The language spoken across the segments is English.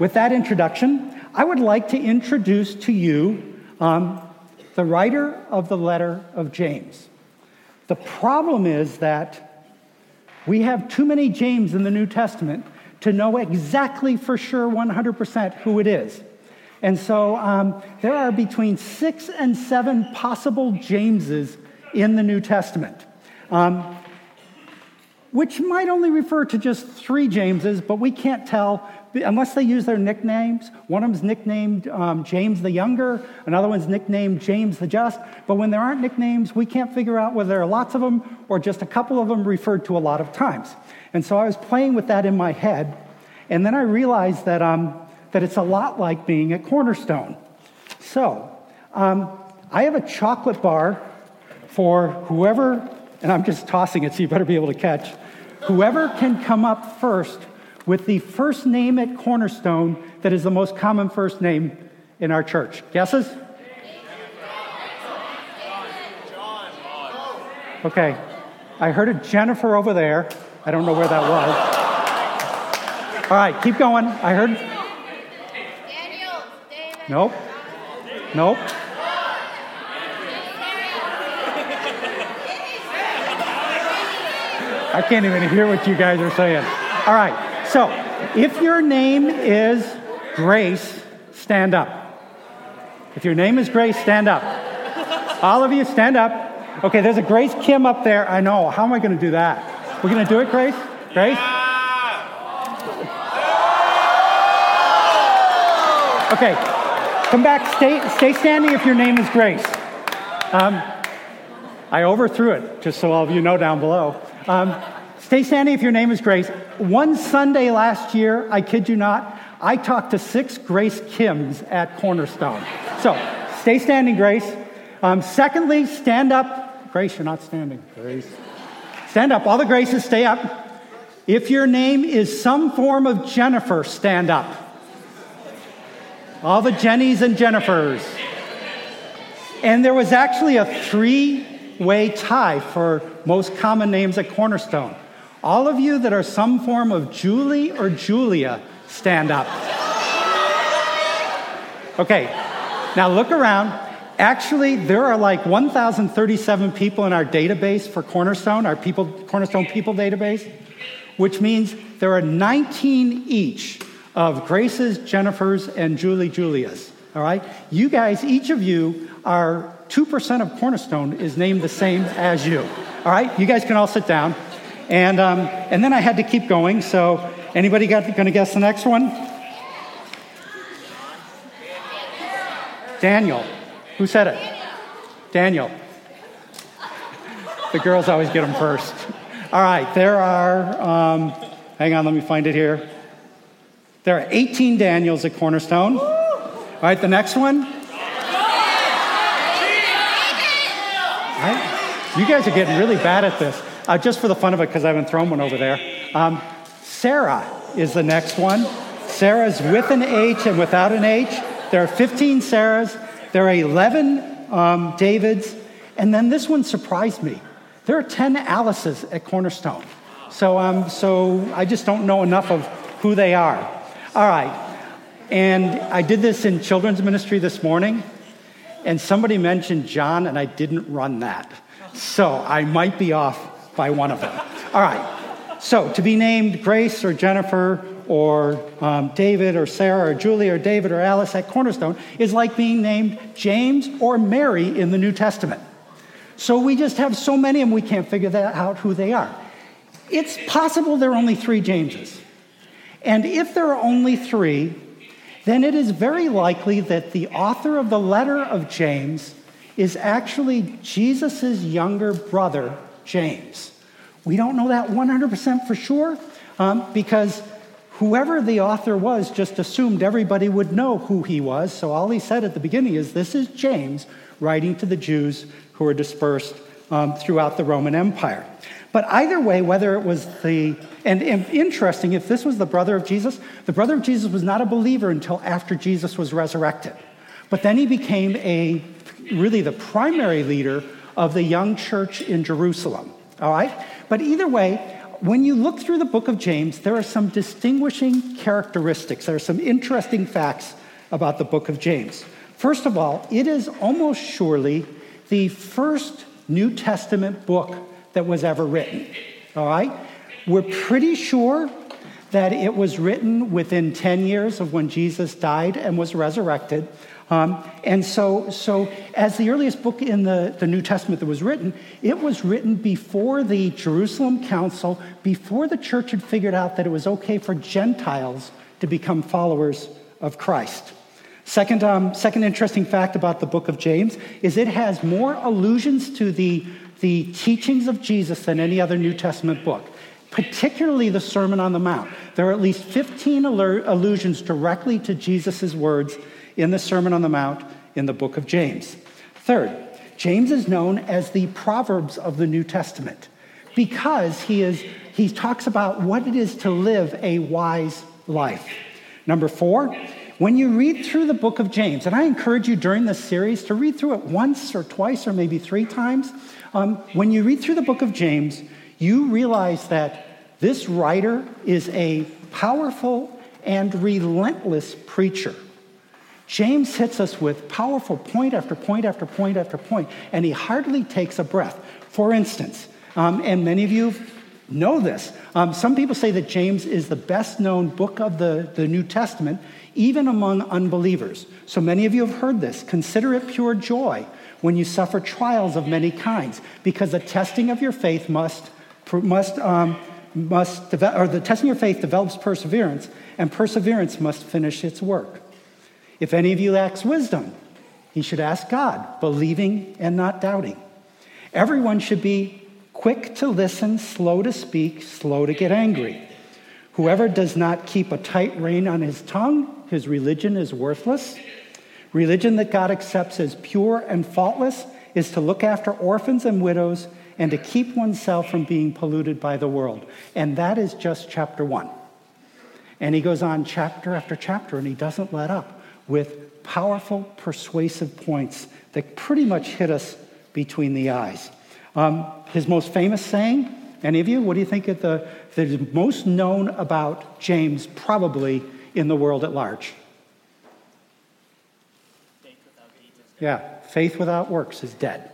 with that introduction, I would like to introduce to you um, the writer of the letter of James. The problem is that we have too many James in the New Testament to know exactly for sure 100% who it is. And so um, there are between six and seven possible Jameses in the New Testament. Um, which might only refer to just three Jameses, but we can't tell unless they use their nicknames. One of them's nicknamed um, James the Younger, another one's nicknamed James the Just. But when there aren't nicknames, we can't figure out whether there are lots of them or just a couple of them referred to a lot of times. And so I was playing with that in my head, and then I realized that, um, that it's a lot like being at Cornerstone. So um, I have a chocolate bar for whoever, and I'm just tossing it so you better be able to catch, whoever can come up first with the first name at Cornerstone that is the most common first name in our church. Guesses? Okay. I heard a Jennifer over there. I don't know where that was. All right, keep going. I heard. Nope. Nope. I can't even hear what you guys are saying. All right, so if your name is Grace, stand up. If your name is Grace, stand up. All of you, stand up. Okay, there's a Grace Kim up there. I know. How am I going to do that? We're going to do it, Grace? Grace? Okay, come back. Stay, stay standing if your name is Grace. Um, I overthrew it, just so all of you know down below. Um, stay standing if your name is Grace. One Sunday last year, I kid you not, I talked to six Grace Kims at Cornerstone. So stay standing, Grace. Um, secondly, stand up. Grace, you're not standing. Grace. Stand up. All the Graces, stay up. If your name is some form of Jennifer, stand up. All the Jennies and Jennifers. And there was actually a three way tie for most common names at Cornerstone. All of you that are some form of Julie or Julia, stand up. Okay, now look around. Actually, there are like 1,037 people in our database for Cornerstone, our people, Cornerstone people database, which means there are 19 each of Grace's, Jennifer's, and Julie Julia's. All right? You guys, each of you are 2% of Cornerstone is named the same as you. All right, you guys can all sit down. And, um, and then I had to keep going. So, anybody going to guess the next one? Daniel. Who said it? Daniel. The girls always get them first. All right, there are, um, hang on, let me find it here. There are 18 Daniels at Cornerstone. All right, the next one. Right? You guys are getting really bad at this. Uh, just for the fun of it, because I haven't thrown one over there. Um, Sarah is the next one. Sarah's with an H and without an H. There are 15 Sarahs. There are 11 um, Davids. And then this one surprised me. There are 10 Alices at Cornerstone. So, um, so I just don't know enough of who they are. All right. And I did this in children's ministry this morning and somebody mentioned John, and I didn't run that. So I might be off by one of them. All right. So to be named Grace or Jennifer or um, David or Sarah or Julie or David or Alice at Cornerstone is like being named James or Mary in the New Testament. So we just have so many and we can't figure that out who they are. It's possible there are only three Jameses. And if there are only three, then it is very likely that the author of the letter of James is actually Jesus' younger brother, James. We don't know that 100% for sure um, because whoever the author was just assumed everybody would know who he was. So all he said at the beginning is, This is James writing to the Jews who are dispersed um, throughout the Roman Empire. But either way, whether it was the, and, and, interesting, if this was the brother of Jesus, the brother of Jesus was not a believer until after Jesus was resurrected. But then he became a, really the primary leader of the young church in Jerusalem. All right? But either way, when you look through the book of James, there are some distinguishing characteristics. There are some interesting facts about the book of James. First of all, it is almost surely the first New Testament book that was ever written. All right? We're pretty sure that it was written within 10 years of when Jesus died and was resurrected. Um, and so, so, as the earliest book in the, the New Testament that was written, it was written before the Jerusalem Council, before the church had figured out that it was okay for Gentiles to become followers of Christ. Second, um, second interesting fact about the book of James is it has more allusions to the, the teachings of Jesus than any other New Testament book particularly the Sermon on the Mount. There are at least 15 allusions directly to Jesus' words in the Sermon on the Mount in the book of James. Third, James is known as the Proverbs of the New Testament because he, is, he talks about what it is to live a wise life. Number four, when you read through the book of James, and I encourage you during this series to read through it once or twice or maybe three times, um, when you read through the book of James, you realize that this writer is a powerful and relentless preacher. James hits us with powerful point after point after point after point, and he hardly takes a breath. For instance, um, and many of you know this, um, some people say that James is the best known book of the, the New Testament, even among unbelievers. So many of you have heard this. Consider it pure joy when you suffer trials of many kinds, because the testing of your faith must, must, um, must develop, or the testing of your faith develops perseverance, and perseverance must finish its work. If any of you lacks wisdom, he should ask God, believing and not doubting. Everyone should be quick to listen, slow to speak, slow to get angry. Whoever does not keep a tight rein on his tongue, his religion is worthless. Religion that God accepts as pure and faultless is to look after orphans and widows and to keep oneself from being polluted by the world. And that is just chapter one. And he goes on chapter after chapter and he doesn't let up with powerful, persuasive points that pretty much hit us between the eyes. Um, his most famous saying, any of you, what do you think of the, that is most known about James probably in the world at large? Yeah, faith without works is dead.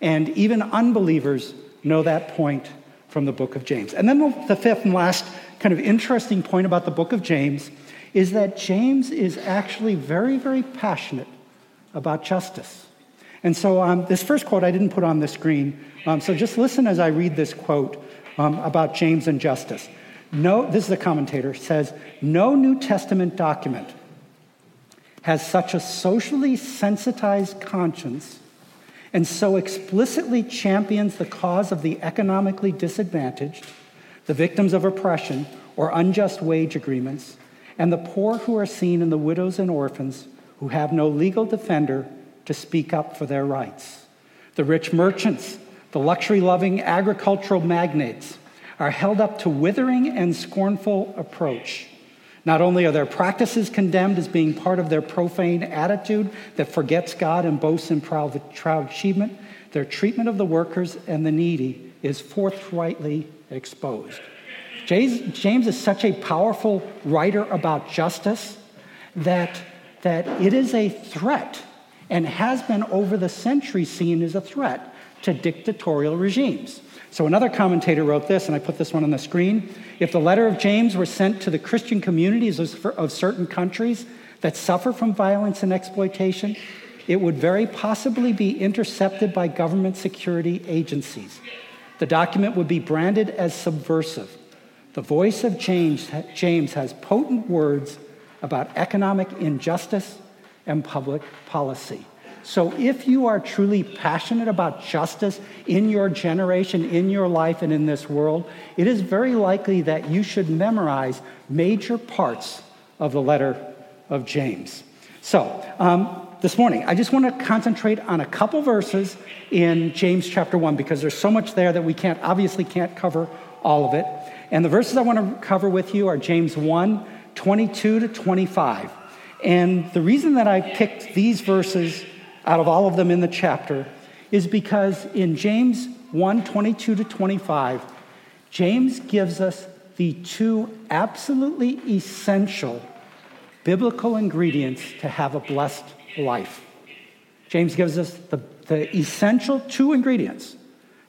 And even unbelievers know that point from the book of James. And then the fifth and last kind of interesting point about the book of James is that James is actually very, very passionate about justice. And so, um, this first quote I didn't put on the screen. Um, so, just listen as I read this quote um, about James and justice. No, this is a commentator, says, No New Testament document has such a socially sensitized conscience and so explicitly champions the cause of the economically disadvantaged, the victims of oppression or unjust wage agreements, and the poor who are seen in the widows and orphans who have no legal defender to speak up for their rights. The rich merchants, the luxury loving agricultural magnates are held up to withering and scornful approach. Not only are their practices condemned as being part of their profane attitude that forgets God and boasts in proud, proud achievement, their treatment of the workers and the needy is forthrightly exposed. James is such a powerful writer about justice that, that it is a threat and has been over the centuries seen as a threat to dictatorial regimes. So another commentator wrote this, and I put this one on the screen. If the letter of James were sent to the Christian communities of certain countries that suffer from violence and exploitation, it would very possibly be intercepted by government security agencies. The document would be branded as subversive the voice of James, has potent words about economic injustice and public policy. So, if you are truly passionate about justice in your generation, in your life, and in this world, it is very likely that you should memorize major parts of the letter of James. So, um, this morning, I just want to concentrate on a couple verses in James chapter 1 because there's so much there that we can't, obviously, can't cover all of it. And the verses I want to cover with you are James 1 22 to 25. And the reason that I picked these verses out of all of them in the chapter is because in James 1 22 to 25, James gives us the two absolutely essential biblical ingredients to have a blessed life. James gives us the, the essential two ingredients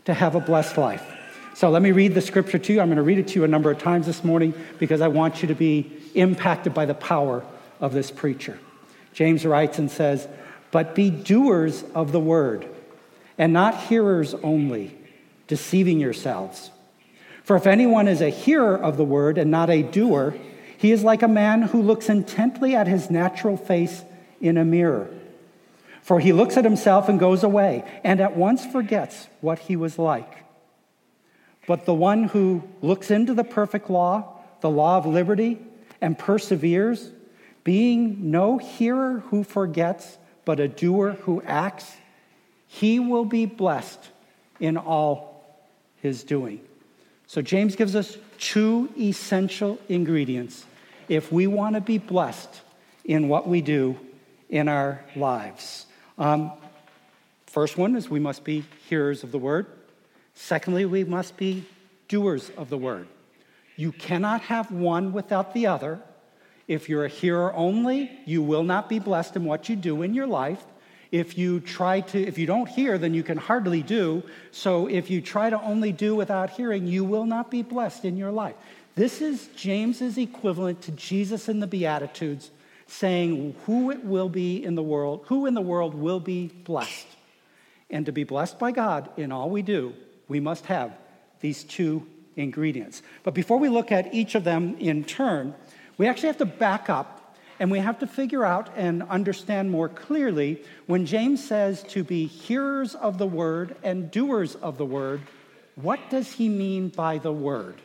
to have a blessed life. So let me read the scripture to you. I'm going to read it to you a number of times this morning because I want you to be impacted by the power of this preacher. James writes and says, But be doers of the word, and not hearers only, deceiving yourselves. For if anyone is a hearer of the word and not a doer, he is like a man who looks intently at his natural face in a mirror. For he looks at himself and goes away, and at once forgets what he was like. But the one who looks into the perfect law, the law of liberty, and perseveres, being no hearer who forgets, but a doer who acts, he will be blessed in all his doing. So, James gives us two essential ingredients if we want to be blessed in what we do in our lives. Um, first one is we must be hearers of the word. Secondly, we must be doers of the word. You cannot have one without the other. If you're a hearer only, you will not be blessed in what you do in your life. If you try to, if you don't hear, then you can hardly do. So if you try to only do without hearing, you will not be blessed in your life. This is James's equivalent to Jesus in the Beatitudes saying who it will be in the world, who in the world will be blessed. And to be blessed by God in all we do, we must have these two ingredients. But before we look at each of them in turn, we actually have to back up and we have to figure out and understand more clearly when James says to be hearers of the word and doers of the word, what does he mean by the word?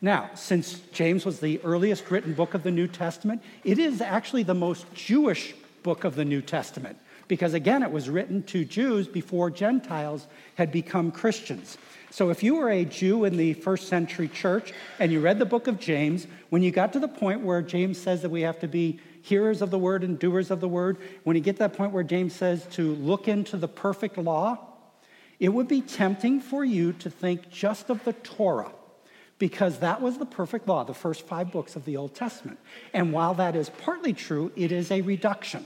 Now, since James was the earliest written book of the New Testament, it is actually the most Jewish book of the New Testament because, again, it was written to Jews before Gentiles had become Christians. So, if you were a Jew in the first century church and you read the book of James, when you got to the point where James says that we have to be hearers of the word and doers of the word, when you get to that point where James says to look into the perfect law, it would be tempting for you to think just of the Torah because that was the perfect law, the first five books of the Old Testament. And while that is partly true, it is a reduction.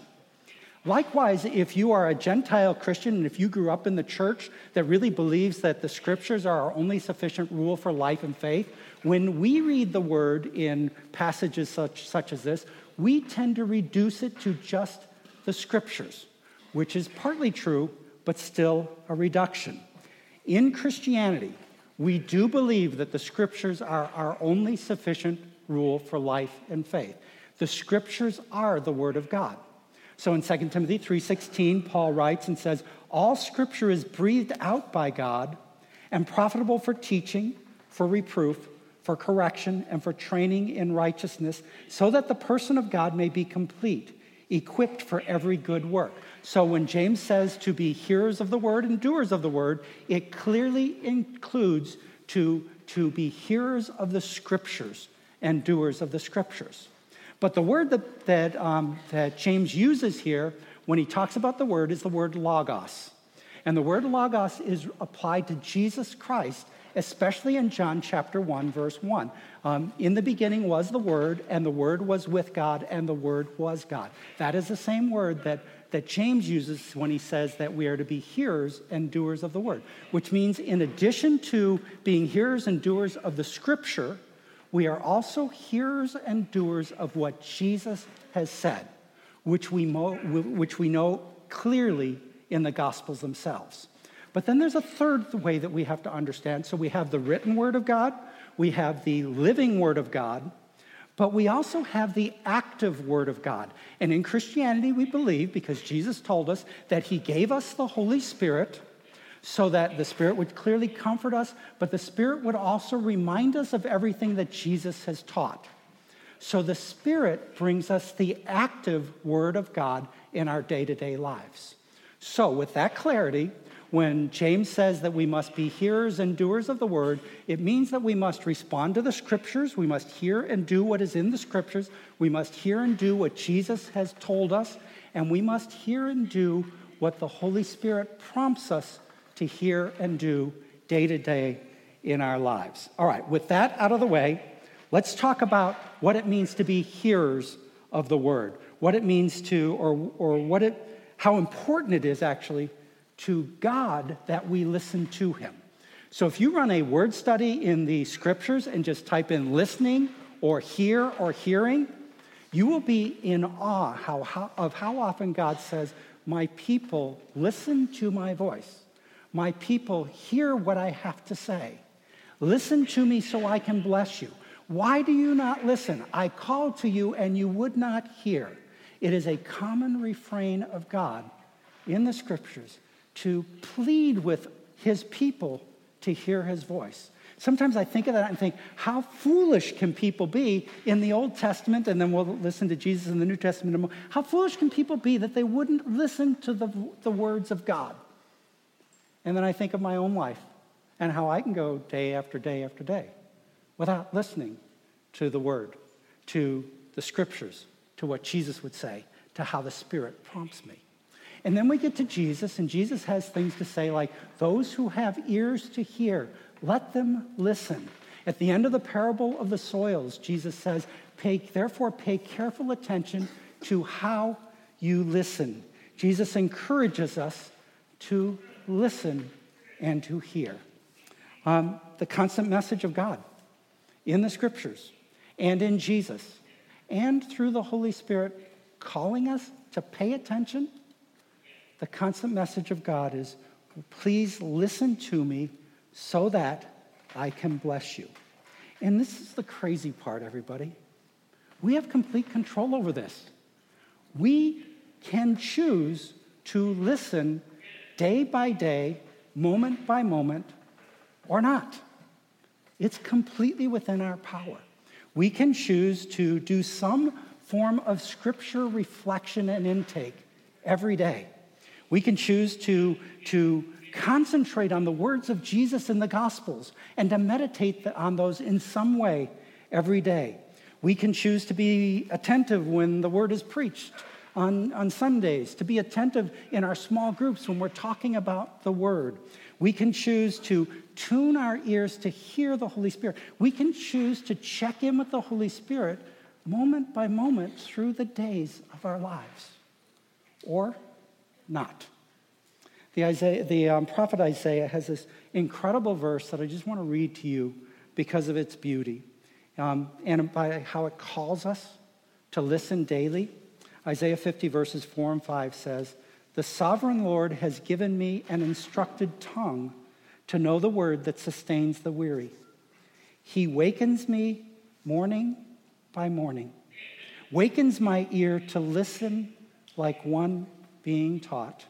Likewise, if you are a Gentile Christian and if you grew up in the church that really believes that the scriptures are our only sufficient rule for life and faith, when we read the word in passages such, such as this, we tend to reduce it to just the scriptures, which is partly true, but still a reduction. In Christianity, we do believe that the scriptures are our only sufficient rule for life and faith. The scriptures are the word of God. So in 2 Timothy 3:16, Paul writes and says, "All scripture is breathed out by God and profitable for teaching, for reproof, for correction, and for training in righteousness, so that the person of God may be complete, equipped for every good work." So when James says to be hearers of the word and doers of the word, it clearly includes to, to be hearers of the scriptures and doers of the scriptures. But the word that, that, um, that James uses here when he talks about the word is the word logos. And the word logos is applied to Jesus Christ, especially in John chapter 1, verse 1. Um, in the beginning was the Word, and the Word was with God, and the Word was God. That is the same word that that James uses when he says that we are to be hearers and doers of the word, which means in addition to being hearers and doers of the scripture, we are also hearers and doers of what Jesus has said, which we, mo- which we know clearly in the Gospels themselves. But then there's a third way that we have to understand. So we have the written word of God, we have the living word of God, but we also have the active Word of God. And in Christianity, we believe, because Jesus told us, that He gave us the Holy Spirit so that the Spirit would clearly comfort us, but the Spirit would also remind us of everything that Jesus has taught. So the Spirit brings us the active Word of God in our day to day lives. So, with that clarity, when James says that we must be hearers and doers of the word, it means that we must respond to the scriptures. We must hear and do what is in the scriptures. We must hear and do what Jesus has told us. And we must hear and do what the Holy Spirit prompts us to hear and do day to day in our lives. All right, with that out of the way, let's talk about what it means to be hearers of the word, what it means to, or, or what it, how important it is actually to God that we listen to him. So if you run a word study in the scriptures and just type in listening or hear or hearing, you will be in awe how, how, of how often God says, My people listen to my voice. My people hear what I have to say. Listen to me so I can bless you. Why do you not listen? I called to you and you would not hear. It is a common refrain of God in the scriptures to plead with his people to hear his voice. Sometimes I think of that and think, how foolish can people be in the Old Testament, and then we'll listen to Jesus in the New Testament. How foolish can people be that they wouldn't listen to the, the words of God? And then I think of my own life and how I can go day after day after day without listening to the word, to the scriptures, to what Jesus would say, to how the Spirit prompts me. And then we get to Jesus, and Jesus has things to say like, Those who have ears to hear, let them listen. At the end of the parable of the soils, Jesus says, pay, Therefore, pay careful attention to how you listen. Jesus encourages us to listen and to hear. Um, the constant message of God in the scriptures and in Jesus and through the Holy Spirit calling us to pay attention the constant message of God is please listen to me so that I can bless you. And this is the crazy part, everybody. We have complete control over this. We can choose to listen day by day, moment by moment, or not. It's completely within our power. We can choose to do some form of scripture reflection and intake every day. We can choose to, to concentrate on the words of Jesus in the Gospels and to meditate on those in some way every day. We can choose to be attentive when the word is preached on, on Sundays, to be attentive in our small groups when we're talking about the word. We can choose to tune our ears to hear the Holy Spirit. We can choose to check in with the Holy Spirit moment by moment through the days of our lives. Or not. The, Isaiah, the um, prophet Isaiah has this incredible verse that I just want to read to you because of its beauty um, and by how it calls us to listen daily. Isaiah 50, verses 4 and 5 says, The sovereign Lord has given me an instructed tongue to know the word that sustains the weary. He wakens me morning by morning, wakens my ear to listen like one being taught.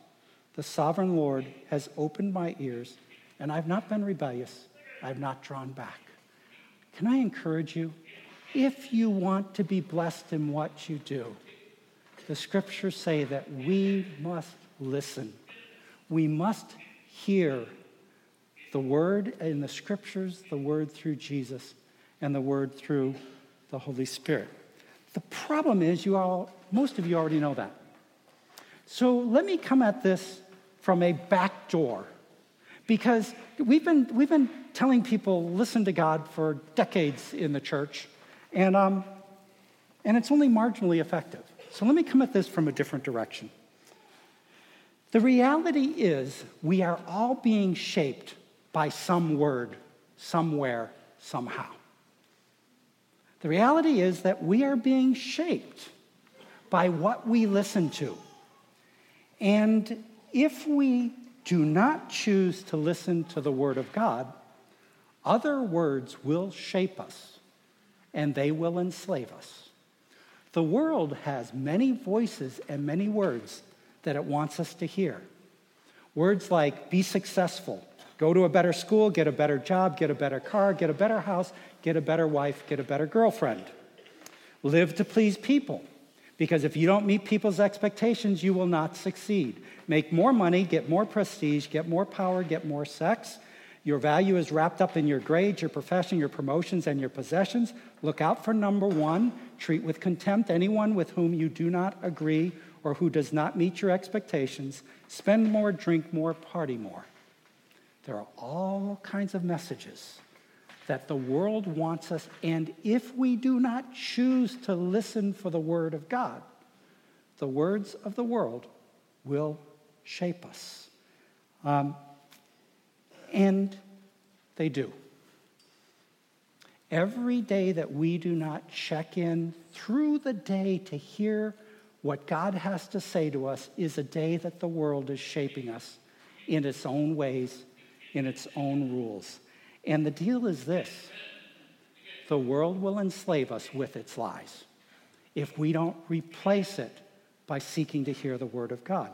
The sovereign Lord has opened my ears, and I've not been rebellious. I've not drawn back. Can I encourage you? If you want to be blessed in what you do, the scriptures say that we must listen. We must hear the word in the scriptures, the word through Jesus, and the word through the Holy Spirit. The problem is, you all, most of you already know that. So let me come at this from a back door because we've been, we've been telling people listen to God for decades in the church, and, um, and it's only marginally effective. So let me come at this from a different direction. The reality is, we are all being shaped by some word, somewhere, somehow. The reality is that we are being shaped by what we listen to. And if we do not choose to listen to the Word of God, other words will shape us and they will enslave us. The world has many voices and many words that it wants us to hear. Words like be successful, go to a better school, get a better job, get a better car, get a better house, get a better wife, get a better girlfriend. Live to please people, because if you don't meet people's expectations, you will not succeed. Make more money, get more prestige, get more power, get more sex. Your value is wrapped up in your grades, your profession, your promotions, and your possessions. Look out for number one. Treat with contempt anyone with whom you do not agree or who does not meet your expectations. Spend more, drink more, party more. There are all kinds of messages that the world wants us, and if we do not choose to listen for the Word of God, the words of the world will shape us. Um, and they do. Every day that we do not check in through the day to hear what God has to say to us is a day that the world is shaping us in its own ways, in its own rules. And the deal is this the world will enslave us with its lies if we don't replace it by seeking to hear the Word of God.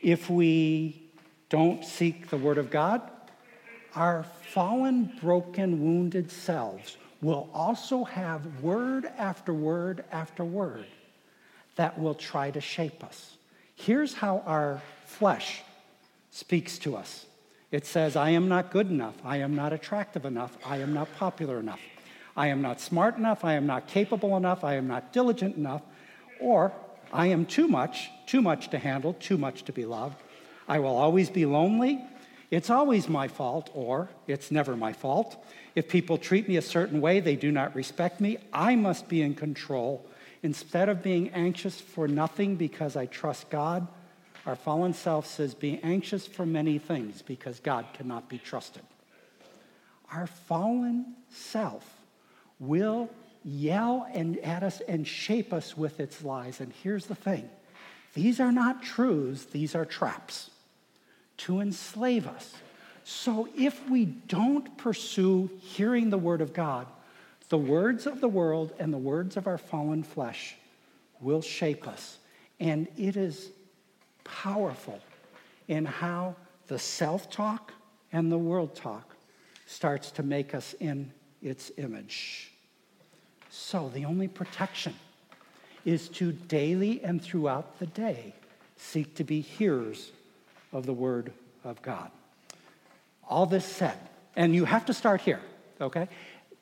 If we don't seek the Word of God, our fallen, broken, wounded selves will also have word after word after word that will try to shape us. Here's how our flesh speaks to us it says, I am not good enough. I am not attractive enough. I am not popular enough. I am not smart enough. I am not capable enough. I am not diligent enough. Or I am too much, too much to handle, too much to be loved. I will always be lonely. It's always my fault, or it's never my fault. If people treat me a certain way, they do not respect me. I must be in control. Instead of being anxious for nothing because I trust God, our fallen self says, Be anxious for many things because God cannot be trusted. Our fallen self will yell and at us and shape us with its lies. And here's the thing these are not truths, these are traps to enslave us. So if we don't pursue hearing the word of God, the words of the world and the words of our fallen flesh will shape us. And it is powerful in how the self talk and the world talk starts to make us in its image. So the only protection is to daily and throughout the day seek to be hearers of the Word of God. All this said, and you have to start here, okay?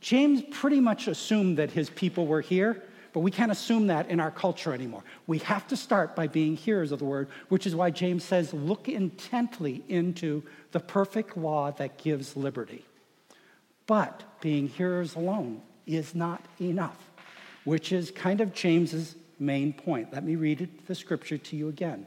James pretty much assumed that his people were here, but we can't assume that in our culture anymore. We have to start by being hearers of the Word, which is why James says, look intently into the perfect law that gives liberty. But being hearers alone is not enough, which is kind of James's main point. Let me read the scripture to you again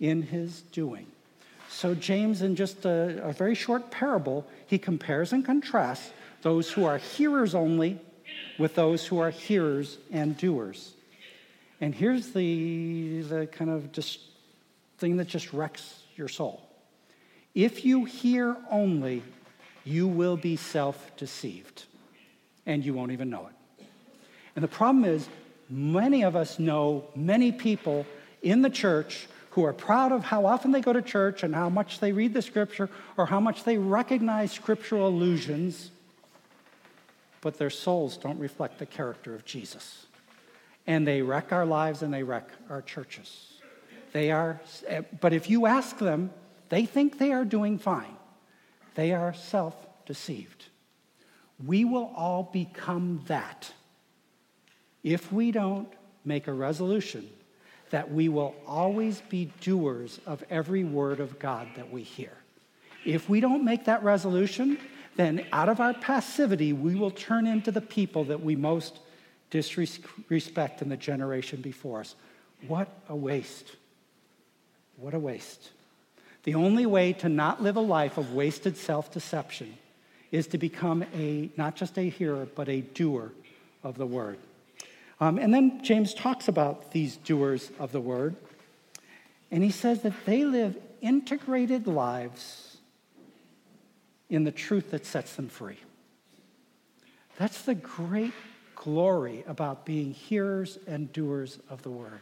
in his doing. So, James, in just a, a, very short parable, he compares and contrasts those who are hearers only with those who are hearers and doers. And here's the, the kind of just thing that just wrecks your soul. If you hear only, you will be self deceived, and you won't even know it. And the problem is, many of us know many people in the church who are proud of how often they go to church and how much they read the scripture or how much they recognize scriptural allusions, but their souls don't reflect the character of Jesus. And they wreck our lives and they wreck our churches. They are, but if you ask them, they think they are doing fine. They are self deceived. We will all become that if we don't make a resolution that we will always be doers of every word of God that we hear. If we don't make that resolution, then out of our passivity, we will turn into the people that we most disrespect in the generation before us. What a waste. What a waste. The only way to not live a life of wasted self deception is to become a, not just a hearer, but a doer of the word. Um, and then James talks about these doers of the word. And he says that they live integrated lives in the truth that sets them free. That's the great glory about being hearers and doers of the word.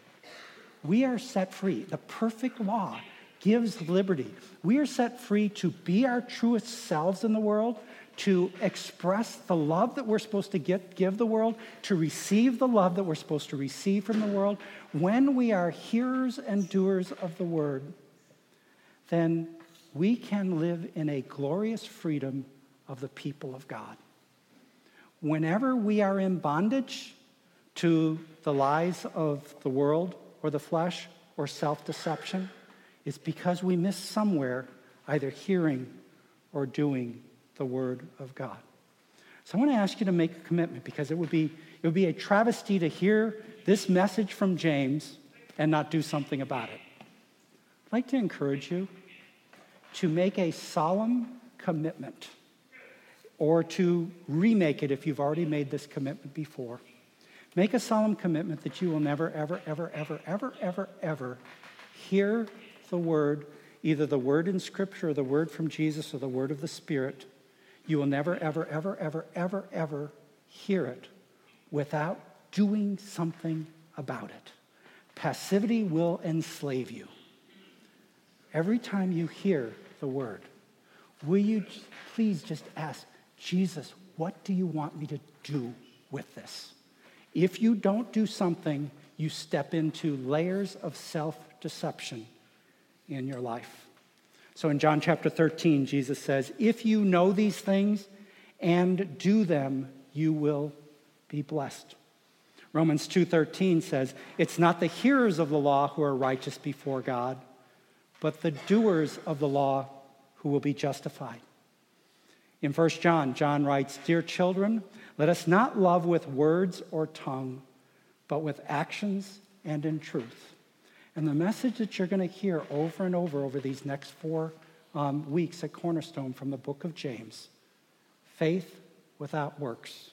We are set free. The perfect law gives liberty. We are set free to be our truest selves in the world, to express the love that we're supposed to get, give the world, to receive the love that we're supposed to receive from the world. When we are hearers and doers of the word, then we can live in a glorious freedom of the people of God. Whenever we are in bondage to the lies of the world or the flesh or self deception, it's because we miss somewhere either hearing or doing the Word of God. So I want to ask you to make a commitment because it would be, it would be a travesty to hear this message from James and not do something about it. I'd like to encourage you to make a solemn commitment or to remake it if you've already made this commitment before. Make a solemn commitment that you will never, ever, ever, ever, ever, ever, ever hear the word, either the word in Scripture or the word from Jesus or the word of the Spirit you will never, ever, ever, ever, ever, ever hear it without doing something about it. Passivity will enslave you. Every time you hear the word, will you please just ask, Jesus, what do you want me to do with this? If you don't do something, you step into layers of self deception in your life. So in John chapter 13, Jesus says, If you know these things and do them, you will be blessed. Romans 2:13 says, "It's not the hearers of the law who are righteous before God, but the doers of the law who will be justified." In 1 John, John writes, "Dear children, let us not love with words or tongue, but with actions and in truth." And the message that you're going to hear over and over over these next four um, weeks at Cornerstone from the book of James faith without works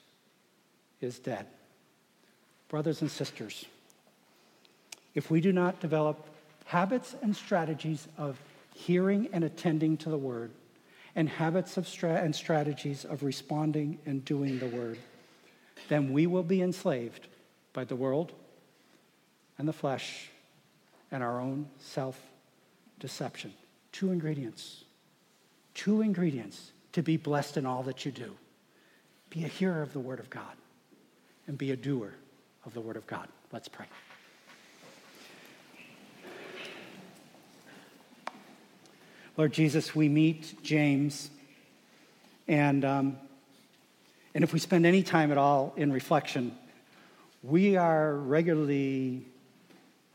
is dead. Brothers and sisters, if we do not develop habits and strategies of hearing and attending to the word, and habits of stra- and strategies of responding and doing the word, then we will be enslaved by the world and the flesh and our own self deception. Two ingredients. Two ingredients to be blessed in all that you do. Be a hearer of the Word of God and be a doer of the Word of God. Let's pray. Lord Jesus, we meet James, and, um, and if we spend any time at all in reflection, we are regularly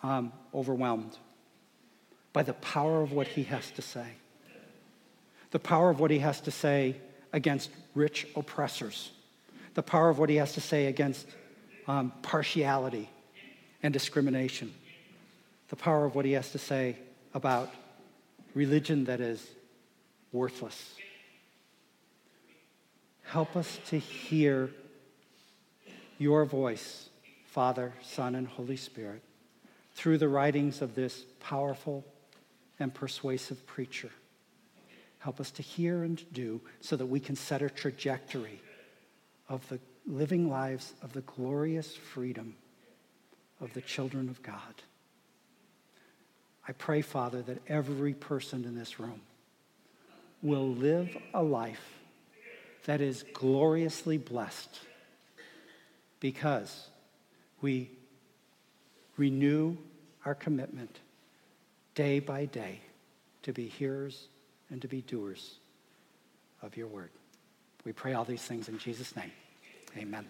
um, overwhelmed by the power of what he has to say. The power of what he has to say against rich oppressors. The power of what he has to say against um, partiality and discrimination. The power of what he has to say about religion that is worthless. Help us to hear your voice, Father, Son, and Holy Spirit through the writings of this powerful and persuasive preacher. Help us to hear and do so that we can set a trajectory of the living lives of the glorious freedom of the children of God. I pray, Father, that every person in this room will live a life that is gloriously blessed because we renew our commitment day by day to be hearers and to be doers of your word. We pray all these things in Jesus' name. Amen.